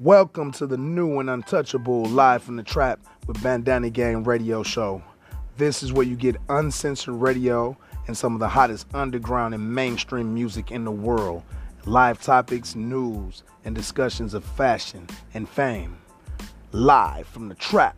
Welcome to the new and untouchable Live from the Trap with Bandana Gang radio show. This is where you get uncensored radio and some of the hottest underground and mainstream music in the world, live topics, news, and discussions of fashion and fame. Live from the Trap.